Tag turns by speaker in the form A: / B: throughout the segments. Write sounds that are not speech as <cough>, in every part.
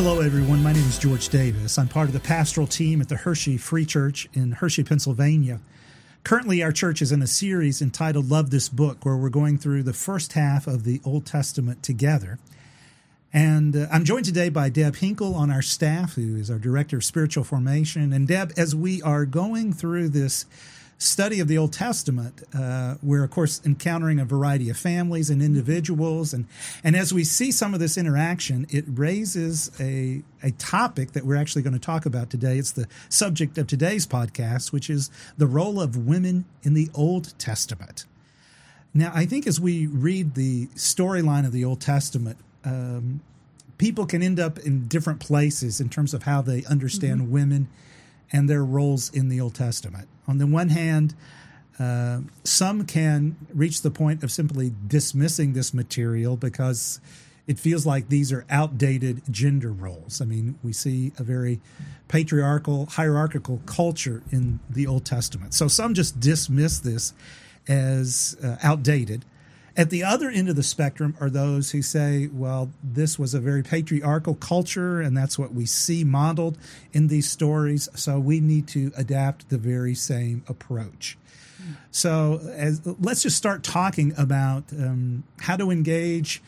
A: Hello, everyone. My name is George Davis. I'm part of the pastoral team at the Hershey Free Church in Hershey, Pennsylvania. Currently, our church is in a series entitled Love This Book, where we're going through the first half of the Old Testament together. And uh, I'm joined today by Deb Hinkel on our staff, who is our Director of Spiritual Formation. And Deb, as we are going through this study of the Old Testament, uh, we're of course encountering a variety of families and individuals, and and as we see some of this interaction, it raises a a topic that we're actually going to talk about today. It's the subject of today's podcast, which is the role of women in the Old Testament. Now, I think as we read the storyline of the Old Testament. Um, people can end up in different places in terms of how they understand mm-hmm. women and their roles in the Old Testament. On the one hand, uh, some can reach the point of simply dismissing this material because it feels like these are outdated gender roles. I mean, we see a very patriarchal, hierarchical culture in the Old Testament. So some just dismiss this as uh, outdated. At the other end of the spectrum are those who say, well, this was a very patriarchal culture, and that's what we see modeled in these stories. So we need to adapt the very same approach. So as, let's just start talking about um, how to engage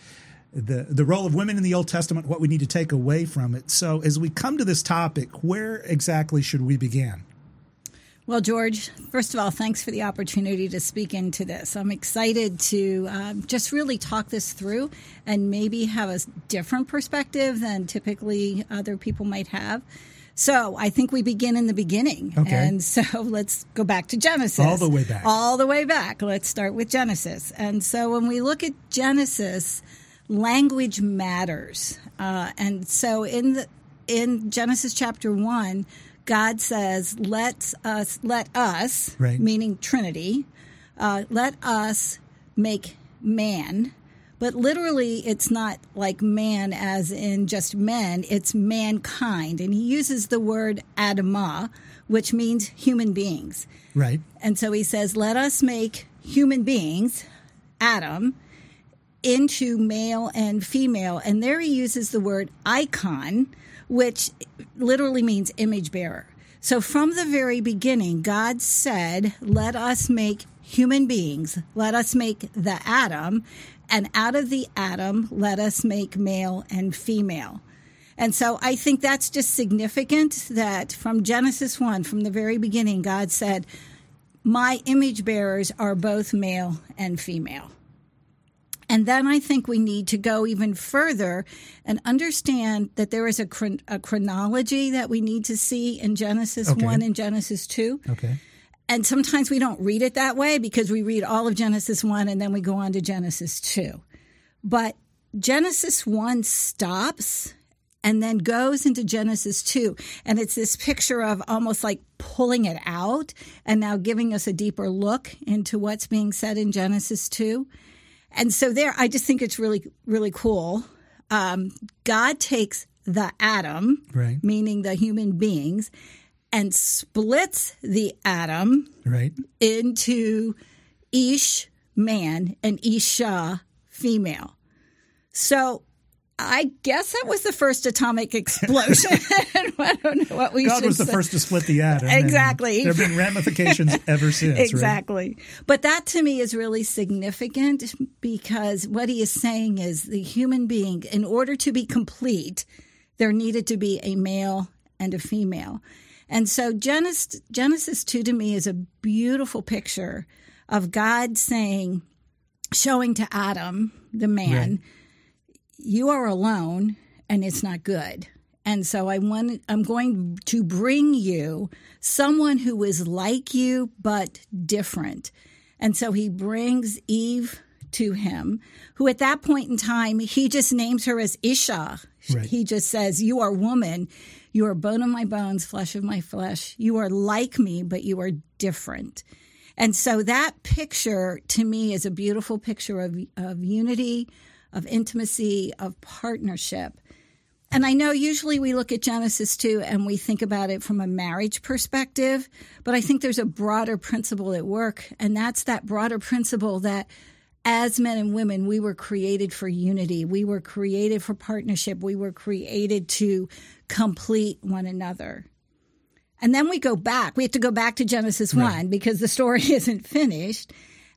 A: the the role of women in the Old Testament, what we need to take away from it. So as we come to this topic, where exactly should we begin?
B: Well, George, first of all, thanks for the opportunity to speak into this. I'm excited to um, just really talk this through and maybe have a different perspective than typically other people might have. So I think we begin in the beginning.
A: Okay.
B: And so <laughs> let's go back to Genesis.
A: All the way back.
B: All the way back. Let's start with Genesis. And so when we look at Genesis, language matters. Uh, and so in the in Genesis chapter one, God says, "Let us, let us,
A: right.
B: meaning Trinity, uh, let us make man." But literally, it's not like man as in just men, it's mankind. And he uses the word Adamah, which means human beings.
A: Right.
B: And so he says, let us make human beings, Adam, into male and female. And there he uses the word icon, which literally means image bearer. So from the very beginning, God said, let us make human beings. Let us make the Adam. And out of the Adam, let us make male and female. And so I think that's just significant that from Genesis 1, from the very beginning, God said, My image bearers are both male and female. And then I think we need to go even further and understand that there is a, chron- a chronology that we need to see in Genesis
A: okay.
B: 1 and Genesis 2.
A: Okay.
B: And sometimes we don't read it that way because we read all of Genesis 1 and then we go on to Genesis 2. But Genesis 1 stops and then goes into Genesis 2. And it's this picture of almost like pulling it out and now giving us a deeper look into what's being said in Genesis 2. And so there, I just think it's really, really cool. Um, God takes the atom,
A: right.
B: meaning the human beings, and splits the atom
A: right.
B: into Ish, man, and Isha, female. So I guess that was the first atomic explosion. <laughs> <laughs> I don't know what we
A: God was the
B: say.
A: first to split the atom.
B: Exactly.
A: There have been ramifications <laughs> ever since.
B: exactly.
A: Right?
B: But that to me is really significant because what he is saying is the human being, in order to be complete, there needed to be a male and a female. And so Genesis, Genesis 2 to me is a beautiful picture of God saying, showing to Adam, the man,
A: Right.
B: You are alone and it's not good. And so I want I'm going to bring you someone who is like you but different. And so he brings Eve to him, who at that point in time he just names her as Isha.
A: Right.
B: He just says, "You are woman, you are bone of my bones, flesh of my flesh. You are like me, but you are different." And so that picture to me is a beautiful picture of of unity, of intimacy, of partnership. And I know usually we look at Genesis 2 and we think about it from a marriage perspective, but I think there's a broader principle at work, and that's that broader principle that as men and women, we were created for unity. We were created for partnership. We were created to complete one another. And then we go back. We have to go back to Genesis right. 1 because the story <laughs> isn't finished.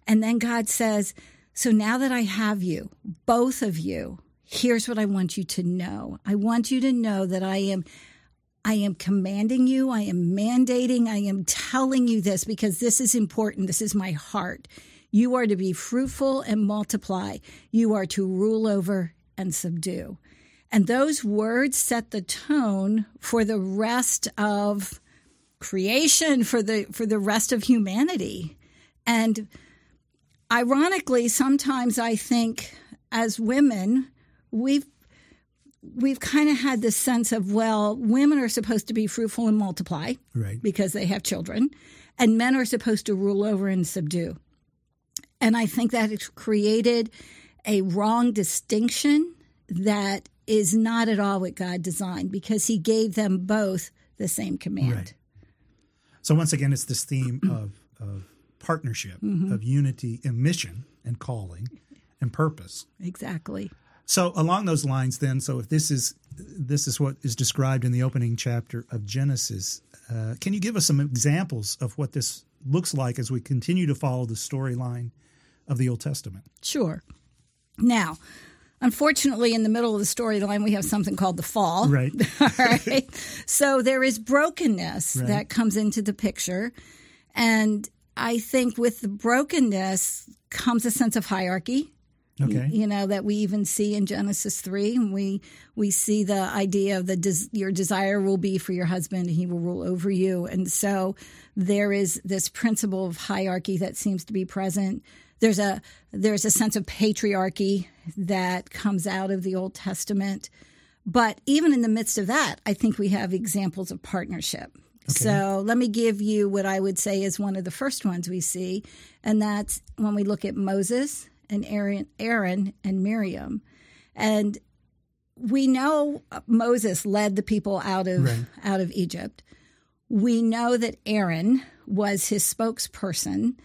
B: And then God says, So now that I have you, both of you, here's what I want you to know. I want you to know that I am I am commanding you, I am mandating, I am telling you this because this is important. This is my heart. You are to be fruitful and multiply. You are to rule over and subdue. And those words set the tone for the rest of creation, for the for the rest of humanity. And ironically, sometimes I think as women, we've we've kind of had this sense of well, women are supposed to be fruitful and multiply,
A: right?
B: Because they have children, and men are supposed to rule over and subdue. And I think that it's created a wrong distinction that is not at all what God designed because He gave them both the same command.
A: Right. So once again, it's this theme of, of partnership, mm-hmm. of unity and mission and calling and purpose.
B: Exactly.
A: So along those lines, then, so if this is this is what is described in the opening chapter of Genesis, uh, can you give us some examples of what this looks like as we continue to follow the storyline of the Old Testament.
B: Sure. Now, unfortunately, in the middle of the storyline, we have something called the fall.
A: Right. <laughs>
B: All right. <laughs> So there is brokenness right. that comes into the picture. And I think with the brokenness comes a sense of hierarchy.
A: Okay.
B: You know that we even see in Genesis three, and we we see the idea of the des- your desire will be for your husband, and he will rule over you, and so there is this principle of hierarchy that seems to be present there's a there's a sense of patriarchy that comes out of the Old Testament. But even in the midst of that, I think we have examples of partnership. Okay. So let me give you what I would say is one of the first ones we see, and that's when we look at Moses and Aaron, Aaron and Miriam. And we know Moses led the people out of right. out of Egypt. We know that Aaron was his spokesperson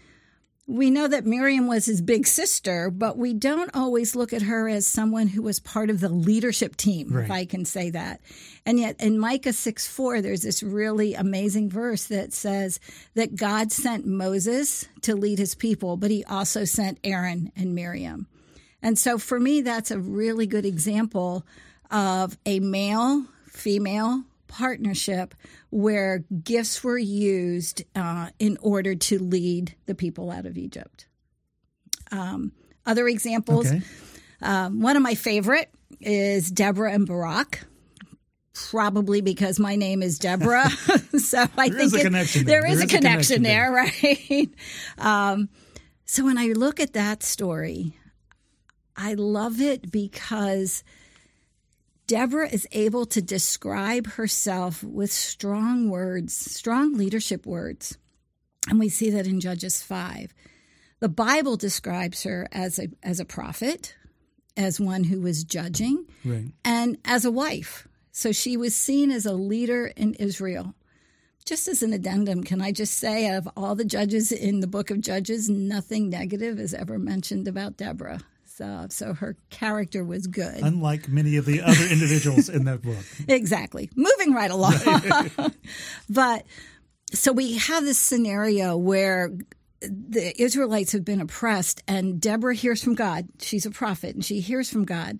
B: we know that Miriam was his big sister, but we don't always look at her as someone who was part of the leadership team, right. if I can say that. And yet in Micah 6 4, there's this really amazing verse that says that God sent Moses to lead his people, but he also sent Aaron and Miriam. And so for me, that's a really good example of a male female partnership where gifts were used uh, in order to lead the people out of Egypt. Um, other examples, okay. um, one of my favorite is Deborah and Barak. Probably because my name is Deborah, <laughs> <laughs> so I
A: there think it, there.
B: there is, is a, connection, connection there, <laughs> right? Um, so when I look at that story, I love it because Deborah is able to describe herself with strong words, strong leadership words. And we see that in Judges 5. The Bible describes her as a, as a prophet, as one who was judging,
A: right.
B: and as a wife. So she was seen as a leader in Israel. Just as an addendum, can I just say, of all the judges in the book of Judges, nothing negative is ever mentioned about Deborah. Uh, so her character was good.
A: Unlike many of the other <laughs> individuals in that book.
B: Exactly. Moving right along. <laughs> But so we have this scenario where the Israelites have been oppressed, and Deborah hears from God. She's a prophet, and she hears from God.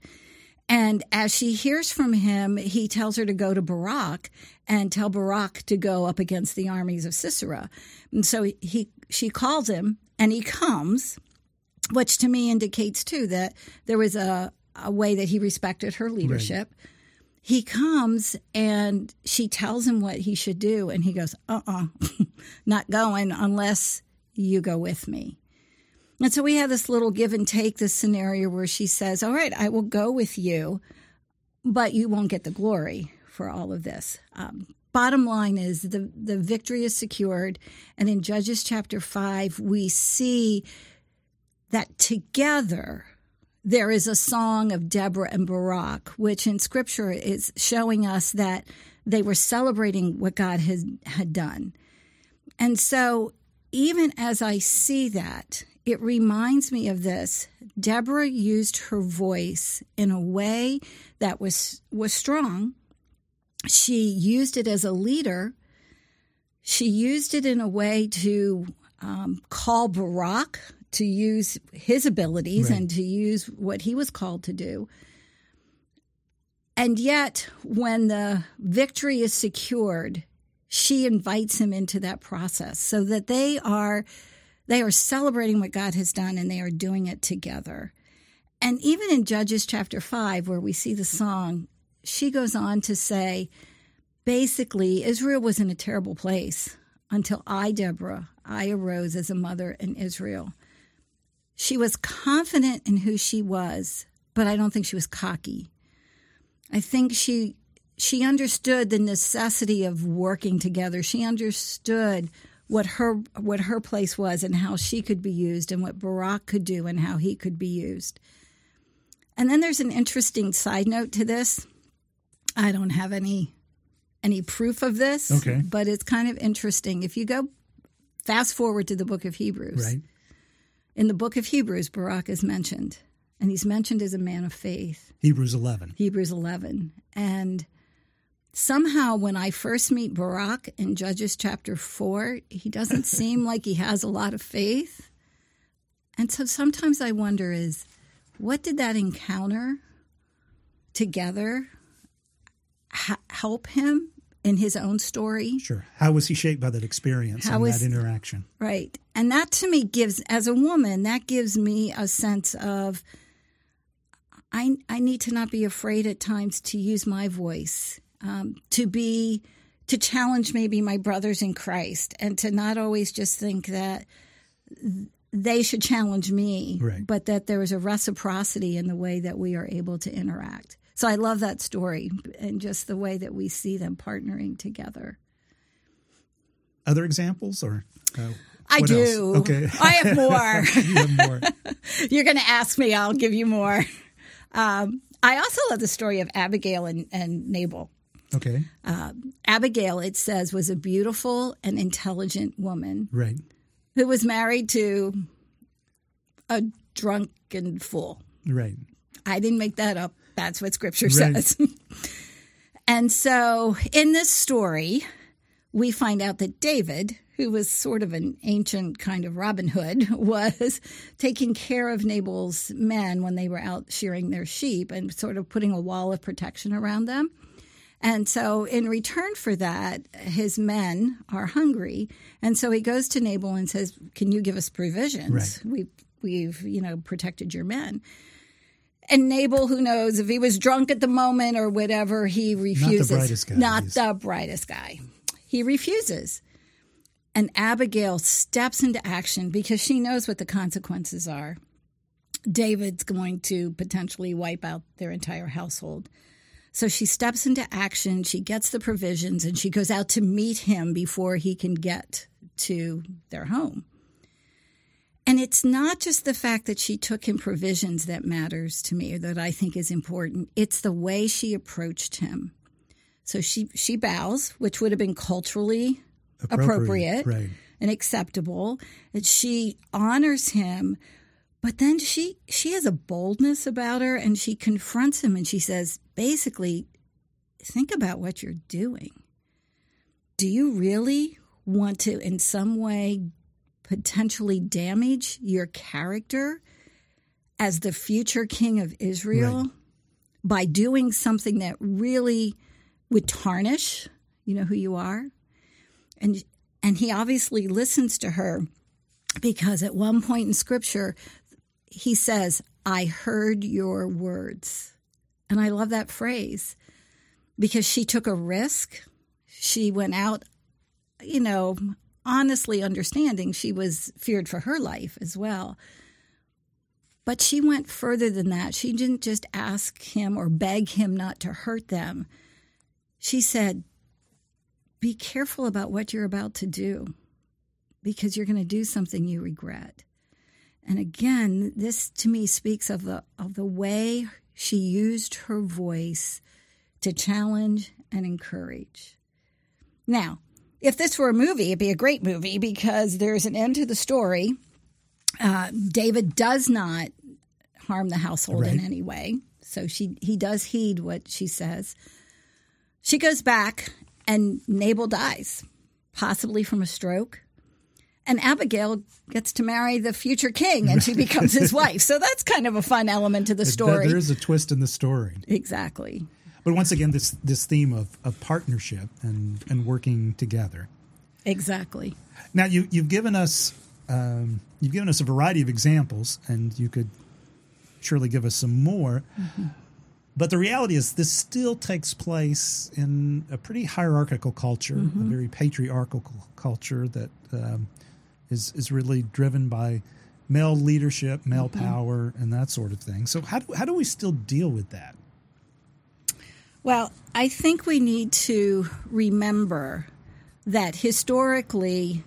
B: And as she hears from him, he tells her to go to Barak and tell Barak to go up against the armies of Sisera. And so he she calls him, and he comes which to me indicates too that there was a, a way that he respected her leadership. Right. He comes and she tells him what he should do, and he goes, uh uh-uh, uh, <laughs> not going unless you go with me. And so we have this little give and take, this scenario where she says, All right, I will go with you, but you won't get the glory for all of this. Um, bottom line is the, the victory is secured. And in Judges chapter 5, we see that together there is a song of Deborah and Barak, which in scripture is showing us that they were celebrating what God had, had done. And so, even as I see that, it reminds me of this. Deborah used her voice in a way that was was strong. She used it as a leader. She used it in a way to um, call Barak to use his abilities
A: Right.
B: and to use what he was called to do. And yet, when the victory is secured, she invites him into that process so that they are they are celebrating what God has done and they are doing it together. And even in Judges chapter 5 where we see the song, she goes on to say basically Israel was in a terrible place until I Deborah I arose as a mother in Israel. She was confident in who she was, but I don't think she was cocky. I think she she understood the necessity of working together. She understood what her what her place was and how she could be used and what Barak could do and how he could be used. And then there's an interesting side note to this. I don't have any any proof of this,
A: Okay.
B: but it's kind of interesting. If you go fast forward to the book of Hebrews,
A: Right.
B: In the book of Hebrews, Barak is mentioned, and he's mentioned as a man of faith.
A: Hebrews 11.
B: Hebrews 11. And somehow, when I first meet Barak in Judges chapter 4, he doesn't <laughs> seem like he has a lot of faith. And so sometimes I wonder is what did that encounter together ha- help him in his own story?
A: Sure. How was he shaped by that experience
B: How
A: and
B: was-
A: that interaction?
B: Right. And that to me gives, as a woman, that gives me a sense of I, I need to not be afraid at times to use my voice, um, to be, to challenge maybe my brothers in Christ, and to not always just think that they should challenge me,
A: Right.
B: but that there is a reciprocity in the way that we are able to interact. So I love that story and just the way that we see them partnering together.
A: Other examples or? Uh,
B: I do.
A: else? Okay. <laughs>
B: I have more. <laughs>
A: you have more. <laughs>
B: You're going to ask me, I'll give you more. Um, I also love the story of Abigail and, and Nabal.
A: Okay.
B: Abigail, it says, was a beautiful and intelligent woman
A: Right.
B: who was married to a drunken fool.
A: Right.
B: I didn't make that up. That's what scripture
A: Right.
B: says. <laughs> and so in this story, we find out that David, who was sort of an ancient kind of Robin Hood, <laughs> was taking care of Nabal's men when they were out shearing their sheep and sort of putting a wall of protection around them. And so, in return for that, his men are hungry, and so he goes to Nabal and says, "Can you give us provisions?
A: Right.
B: We've we've you know protected your men." And Nabal, who knows if he was drunk at the moment or whatever, he refuses.
A: brightest guy,
B: Not the brightest guy. He refuses. And Abigail steps into action because she knows what the consequences are. David's going to potentially wipe out their entire household. So she steps into action, she gets the provisions, and she goes out to meet him before he can get to their home. And it's not just the fact that she took him provisions that matters to me or that I think is important. It's the way she approached him. So she she bows, which would have been culturally appropriate,
A: Right.
B: and acceptable. And she honors him, but then she she has a boldness about her and she confronts him and she says, basically, think about what you're doing. Do you really want to in some way potentially damage your character as the future king of Israel
A: Right.
B: by doing something that really would tarnish, you know, who you are? And and he obviously listens to her because at one point in scripture he says, "I heard your words." And I love that phrase because she took a risk. She went out, you know, honestly understanding she was feared for her life as well. But she went further than that. She didn't just ask him or beg him not to hurt them. She said, Be careful about what you're about to do because you're going to do something you regret. And again, this to me speaks of the of the way she used her voice to challenge and encourage. Now, if this were a movie, it'd be a great movie because there's an end to the story. Uh, David does not harm the household in any way. So she he does heed what she says. She goes back and Nabal dies, possibly from a stroke. And Abigail gets to marry the future king and she becomes his <laughs> wife. So that's kind of a fun element to the story.
A: There is a twist in the story.
B: exactly.
A: But once again, this this theme of, of partnership and, and working together.
B: Exactly.
A: Now you you've given us um, you've given us a variety of examples, and you could surely give us some more. But the reality is, this still takes place in a pretty hierarchical culture, a very patriarchal culture that um, is is really driven by male leadership, male power, and that sort of thing. So how do how do we still deal with that?
B: Well, I think we need to remember that historically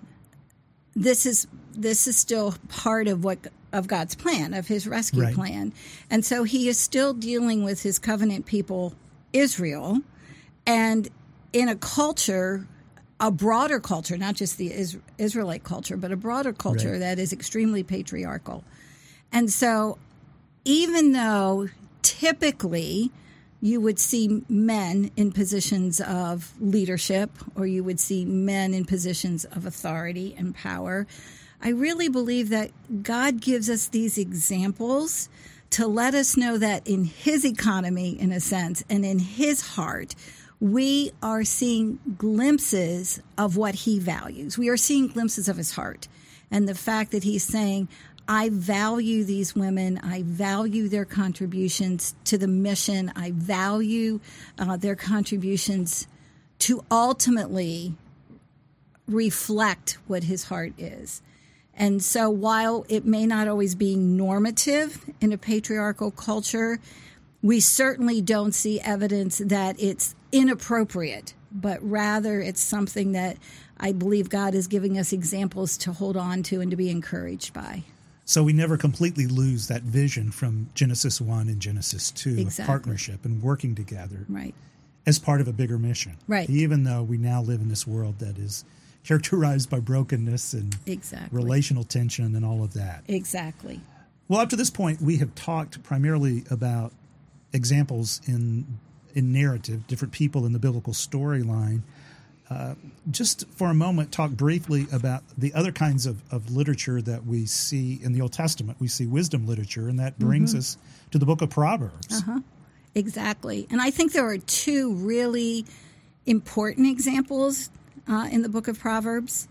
B: this is this is still part of what of God's plan, of his rescue
A: Right.
B: plan. And so he is still dealing with his covenant people Israel and in a culture a broader culture, not just the Israelite culture, but a broader culture
A: Right.
B: that is extremely patriarchal. And so even though typically you would see men in positions of leadership or you would see men in positions of authority and power, I really believe that God gives us these examples to let us know that in His economy, in a sense, and in His heart, we are seeing glimpses of what He values. We are seeing glimpses of His heart. And the fact that He's saying, I value these women. I value their contributions to the mission. I value uh, their contributions to ultimately reflect what his heart is. And so, while it may not always be normative in a patriarchal culture, we certainly don't see evidence that it's inappropriate, but rather it's something that I believe God is giving us examples to hold on to and to be encouraged by.
A: So we never completely lose that vision from Genesis 1 and Genesis 2
B: Exactly.
A: of partnership and working together
B: Right.
A: as part of a bigger mission.
B: Right.
A: Even though we now live in this world that is characterized by brokenness and
B: Exactly.
A: relational tension and all of that.
B: Exactly.
A: Well, up to this point, we have talked primarily about examples in in narrative, different people in the biblical storyline. Uh, just for a moment, talk briefly about the other kinds of, of literature that we see in the Old Testament. We see wisdom literature, and that brings us to the book of Proverbs.
B: Exactly. And I think there are two really important examples uh, in the book of Proverbs.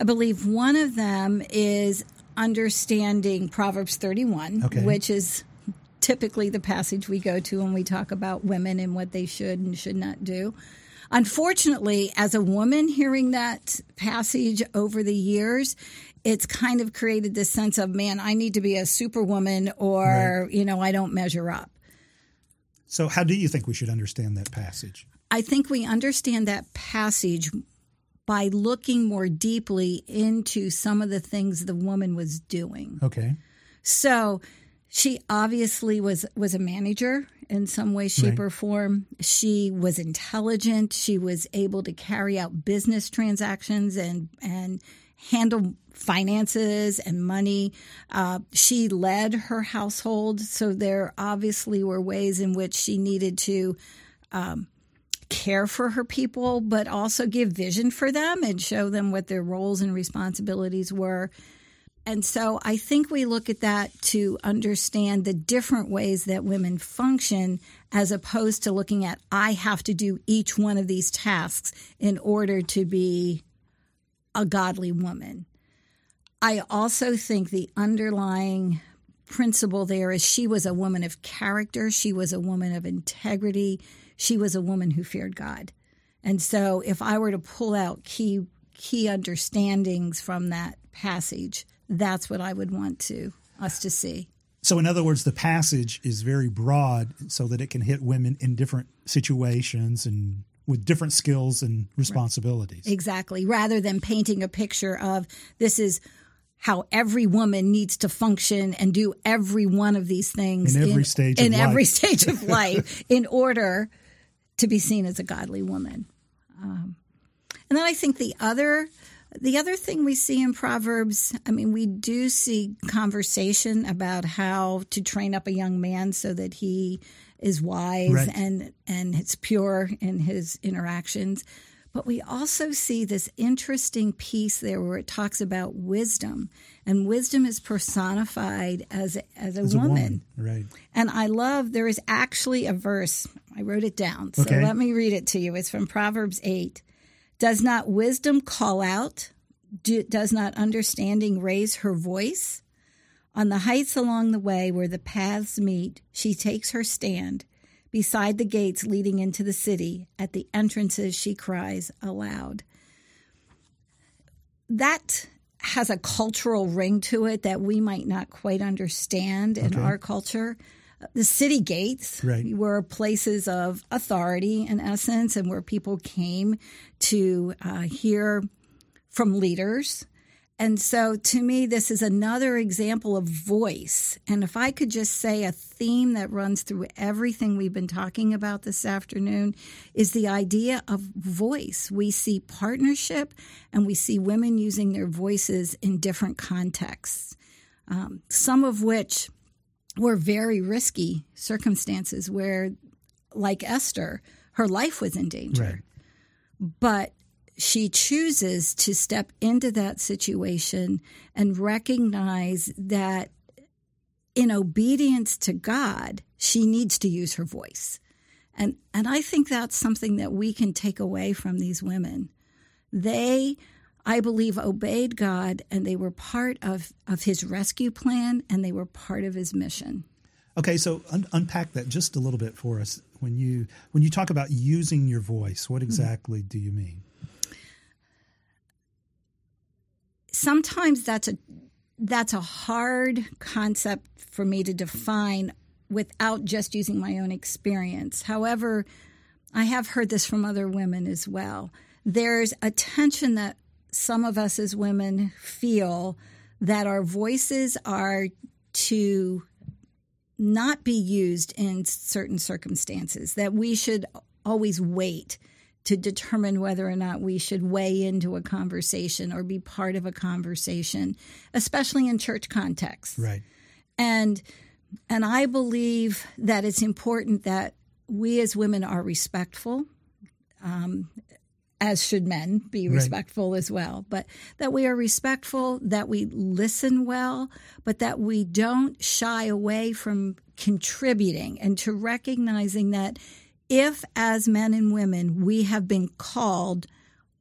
B: I believe one of them is understanding Proverbs 31,
A: Okay.
B: which is typically the passage we go to when we talk about women and what they should and should not do. Unfortunately, as a woman hearing that passage over the years, it's kind of created this sense of, man, I need to be a superwoman or, you know, I don't measure up.
A: So, how do you think we should understand that passage?
B: I think we understand that passage by looking more deeply into some of the things the woman was doing.
A: Okay.
B: So she obviously was was a manager in some way, shape,
A: Right.
B: or form. She was intelligent. She was able to carry out business transactions and and handle finances and money. Uh, she led her household, so there obviously were ways in which she needed to care for her people, but also give vision for them and show them what their roles and responsibilities were. And so I think we look at that to understand the different ways that women function as opposed to looking at, I have to do each one of these tasks in order to be a godly woman. I also think the underlying principle there is she was a woman of character, she was a woman of integrity, she was a woman who feared God. And so if I were to pull out key key understandings from that passage, that's what I would want to us to see.
A: So, in other words, the passage is very broad so that it can hit women in different situations and with different skills and responsibilities.
B: Exactly. Rather than painting a picture of this is how every woman needs to function and do every one of these things
A: In every stage of
B: in
A: life.
B: every stage of life in order to be seen as a godly woman. Um, and then I think the other The other thing we see in Proverbs, I mean, we do see conversation about how to train up a young man so that he is wise
A: Right.
B: and and it's pure in his interactions. But we also see this interesting piece there where it talks about wisdom, and wisdom is personified as a, as a,
A: As a
B: woman.
A: woman, right?
B: And I love there is actually a verse. I wrote it down. So
A: Okay.
B: let me read it to you. It's from Proverbs 8. Does not wisdom call out? Do, does not understanding raise her voice? On the heights along the way where the paths meet, she takes her stand. Beside the gates leading into the city, at the entrances, she cries aloud. That has a cultural ring to it that we might not quite understand in
A: Okay.
B: our culture. The city gates
A: Right.
B: were places of authority, in essence, and where people came to uh, hear from leaders. And so to me, this is another example of voice. And if I could just say a theme that runs through everything we've been talking about this afternoon is the idea of voice. We see partnership and we see women using their voices in different contexts, um, some of which were very risky circumstances where, like Esther, her life was in danger
A: Right.
B: but she chooses to step into that situation and recognize that in obedience to God, she needs to use her voice. And and I think that's something that we can take away from these women. They I believe obeyed God and they were part of, of his rescue plan and they were part of his mission.
A: Okay, so un- unpack that just a little bit for us. When you when you talk about using your voice, what hmm. exactly do you mean?
B: sometimes that's a that's a hard concept for me to define without just using my own experience. However, I have heard this from other women as well. There's a tension that some of us as women feel that our voices are to not be used in certain circumstances, that we should always wait to determine whether or not we should weigh into a conversation or be part of a conversation, especially in church contexts.
A: Right.
B: And and I believe that it's important that we as women are respectful, um, as should men be
A: Right.
B: respectful as well. But that we are respectful, that we listen well, but that we don't shy away from contributing and to recognizing that if, as men and women, we have been called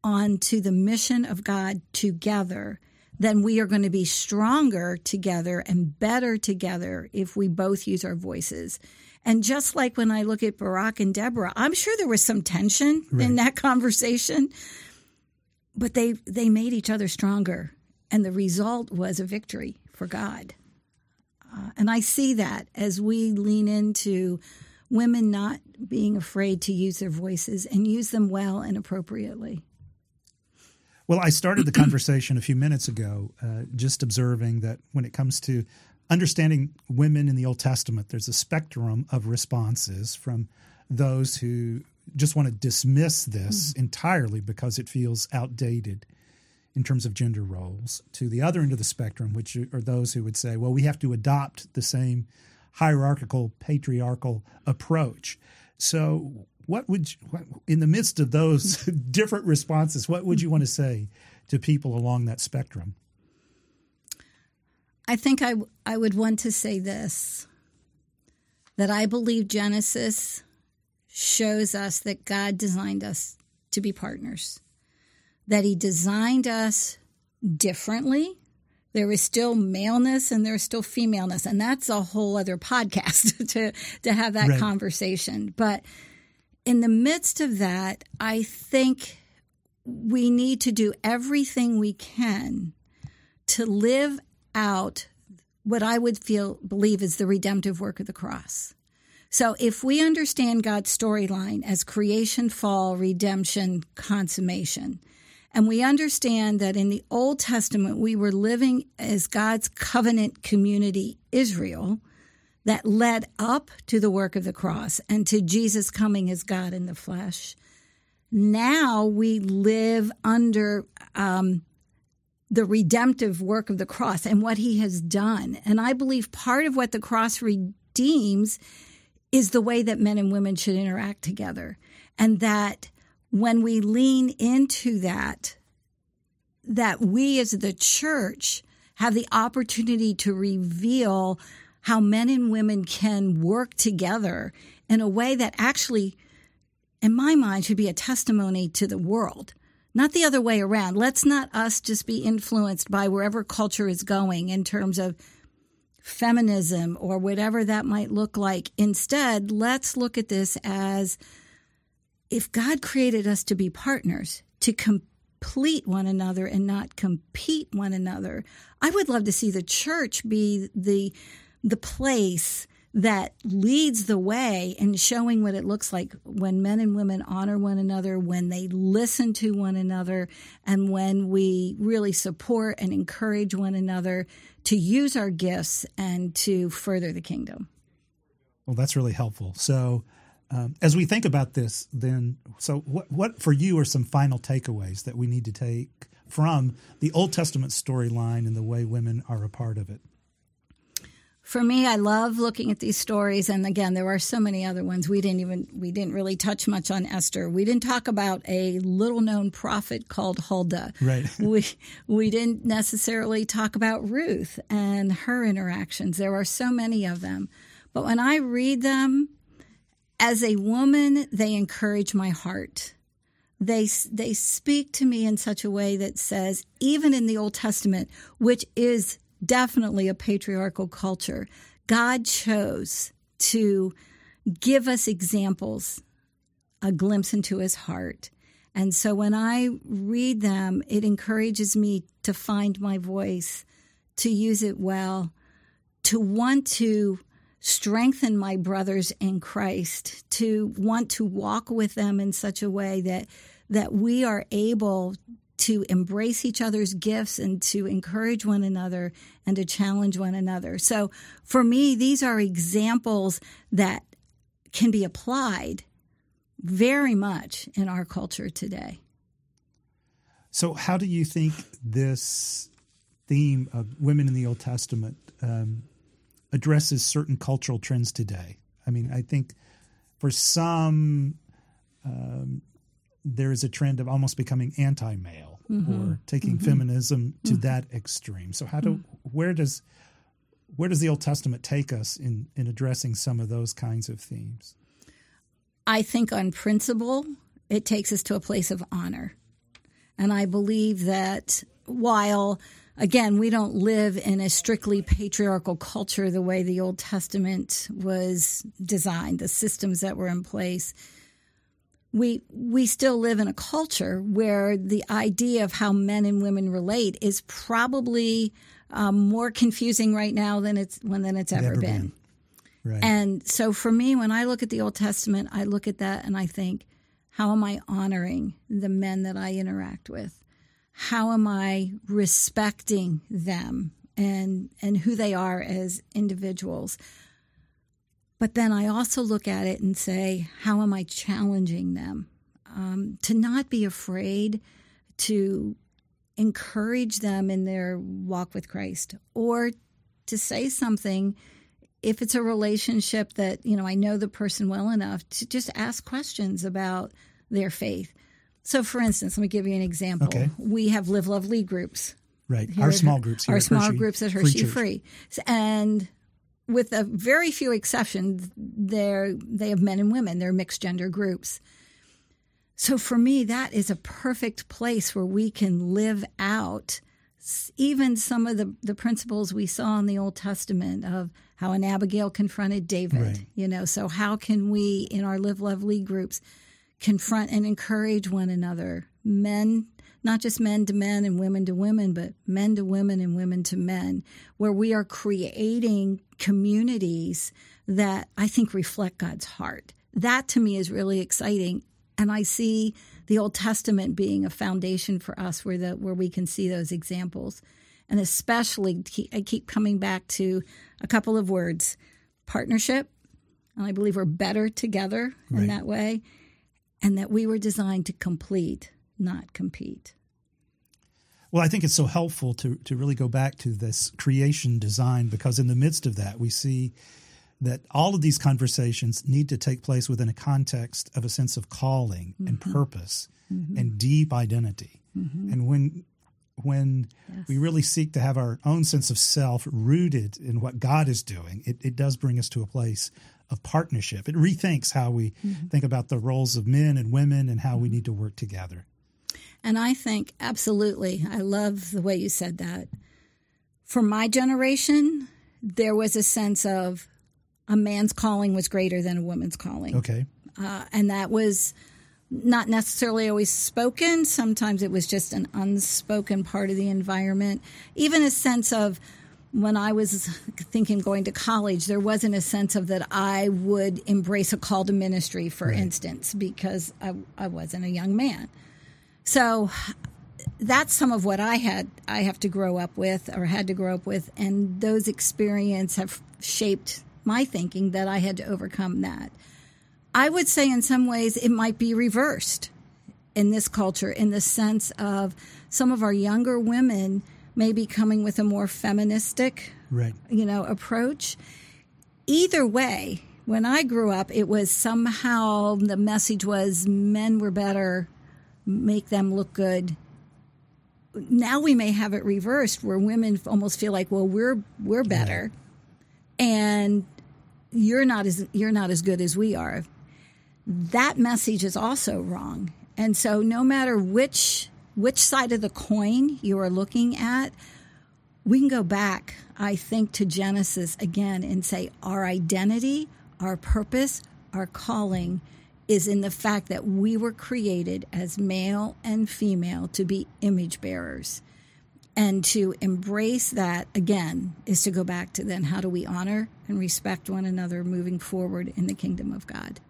B: onto the mission of God together, then we are going to be stronger together and better together if we both use our voices. And just like when I look at Barak and Deborah, I'm sure there was some tension in that <laughs> conversation, but they they made each other stronger, and the result was a victory for God. Uh, and I see that as we lean into women not being afraid to use their voices and use them well and appropriately.
A: Well, I started the conversation a few minutes ago, uh, just observing that when it comes to understanding women in the Old Testament, there's a spectrum of responses from those who just want to dismiss this mm. entirely because it feels outdated in terms of gender roles, to the other end of the spectrum, which are those who would say, well, we have to adopt the same hierarchical, patriarchal approach. So, what would you, in the midst of those <laughs> different responses, what would you want to say to people along that spectrum?
B: I think I, I would want to say this that I believe Genesis shows us that God designed us to be partners, that He designed us differently. There is still maleness and there's still femaleness, and that's a whole other podcast <laughs> to, to have that
A: Right.
B: conversation. But in the midst of that, I think we need to do everything we can to live out what I would feel believe is the redemptive work of the cross. So if we understand God's storyline as creation, fall, redemption, consummation, and we understand that in the Old Testament we were living as God's covenant community Israel that led up to the work of the cross and to Jesus coming as God in the flesh. Now we live under um, the redemptive work of the cross and what he has done. And I believe part of what the cross redeems is the way that men and women should interact together. And that when we lean into that, that we as the church have the opportunity to reveal how men and women can work together in a way that actually, in my mind, should be a testimony to the world not the other way around. Let's not us just be influenced by wherever culture is going in terms of feminism or whatever that might look like. Instead, let's look at this as if God created us to be partners, to complete one another and not compete one another. I would love to see the church be the the place that leads the way in showing what it looks like when men and women honor one another, when they listen to one another, and when we really support and encourage one another to use our gifts and to further the kingdom.
A: Well, that's really helpful. So, um, as we think about this, then, so what, what for you are some final takeaways that we need to take from the Old Testament storyline and the way women are a part of it?
B: For me, I love looking at these stories. And again, there are so many other ones. We didn't even, we didn't really touch much on Esther. We didn't talk about a little known prophet called Huldah.
A: Right. <laughs>
B: we, we didn't necessarily talk about Ruth and her interactions. There are so many of them. But when I read them, as a woman, they encourage my heart. They, they speak to me in such a way that says, even in the Old Testament, which is definitely a patriarchal culture. God chose to give us examples, a glimpse into his heart. And so when I read them, it encourages me to find my voice, to use it well, to want to strengthen my brothers in Christ, to want to walk with them in such a way that that we are able to embrace each other's gifts and to encourage one another and to challenge one another. So for me, these are examples that can be applied very much in our culture today.
A: So, how do you think this theme of women in the Old Testament um, addresses certain cultural trends today? I mean, I think for some, um, there is a trend of almost becoming anti-male mm-hmm. or taking mm-hmm. feminism to mm-hmm. that extreme. So how do mm-hmm. where does where does the Old Testament take us in in addressing some of those kinds of themes?
B: I think on principle it takes us to a place of honor. And I believe that while again, we don't live in a strictly patriarchal culture the way the Old Testament was designed, the systems that were in place we we still live in a culture where the idea of how men and women relate is probably um, more confusing right now than it's when than it's ever, been. been. Right. And so for me, when I look at the Old Testament, I look at that and I think, how am I honoring the men that I interact with? How am I respecting them and and who they are as individuals? But then I also look at it and say, how am I challenging them? Um, to not be afraid to encourage them in their walk with Christ or to say something if it's a relationship that, you know, I know the person well enough to just ask questions about their faith. So, for instance, let me give you an example.
A: Okay.
B: We have Live Love Lead groups.
A: Right. Our small groups.
B: our small Hershey groups at Hershey Free. Free. And with a very few exceptions, they're, they have men and women. They're mixed gender groups. So for me, that is a perfect place where we can live out even some of the, the principles we saw in the Old Testament of how an Abigail confronted David. Right. You know, so how can we in our Live Love Lead groups confront and encourage one another? Men not just men to men and women to women, but men to women and women to men, where we are creating communities that I think reflect God's heart. That to me is really exciting. And I see the Old Testament being a foundation for us where the where we can see those examples. And especially I keep coming back to a couple of words. Partnership. And I believe we're better together right. in that way. And that we were designed to complete not compete.
A: Well, I think it's so helpful to, to really go back to this creation design because in the midst of that, we see that all of these conversations need to take place within a context of a sense of calling mm-hmm. and purpose mm-hmm. and deep identity. Mm-hmm. And when when yes. we really seek to have our own sense of self rooted in what God is doing, it, it does bring us to a place of partnership. It rethinks how we mm-hmm. think about the roles of men and women and how we need to work together.
B: And I think absolutely, I love the way you said that. For my generation, there was a sense of a man's calling was greater than a woman's calling.
A: Okay.
B: Uh, and that was not necessarily always spoken. Sometimes it was just an unspoken part of the environment. Even a sense of when I was thinking going to college, there wasn't a sense of that I would embrace a call to ministry, for right. instance, because I, I wasn't a young man. So that's some of what I had I have to grow up with or had to grow up with and those experiences have shaped my thinking that I had to overcome that. I would say in some ways it might be reversed in this culture in the sense of some of our younger women may be coming with a more feministic
A: right.
B: you know approach. Either way, when I grew up it was somehow the message was men were better make them look good. Now we may have it reversed where women almost feel like, well, we're we're better, and you're not as you're not as good as we are. That message is also wrong. And so no matter which which side of the coin you are looking at, we can go back, I think, to Genesis again and say our identity, our purpose, our calling is in the fact that we were created as male and female to be image bearers. And to embrace that again is to go back to then how do we honor and respect one another moving forward in the kingdom of God.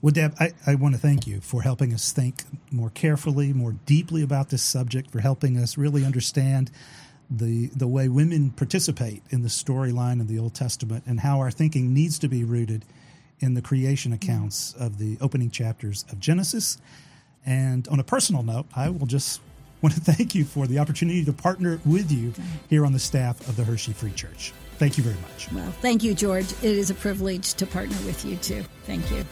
A: Well, Deb, I, I want to thank you for helping us think more carefully, more deeply about this subject, for helping us really understand the the way women participate in the storyline of the Old Testament and how our thinking needs to be rooted in the creation mm-hmm. accounts of the opening chapters of Genesis. And on a personal note, I will just <laughs> want to thank you for the opportunity to partner with you here on the staff of the Hershey Free Church. Thank you very much.
B: Well, thank you, George. It is a privilege to partner with you too. Thank you.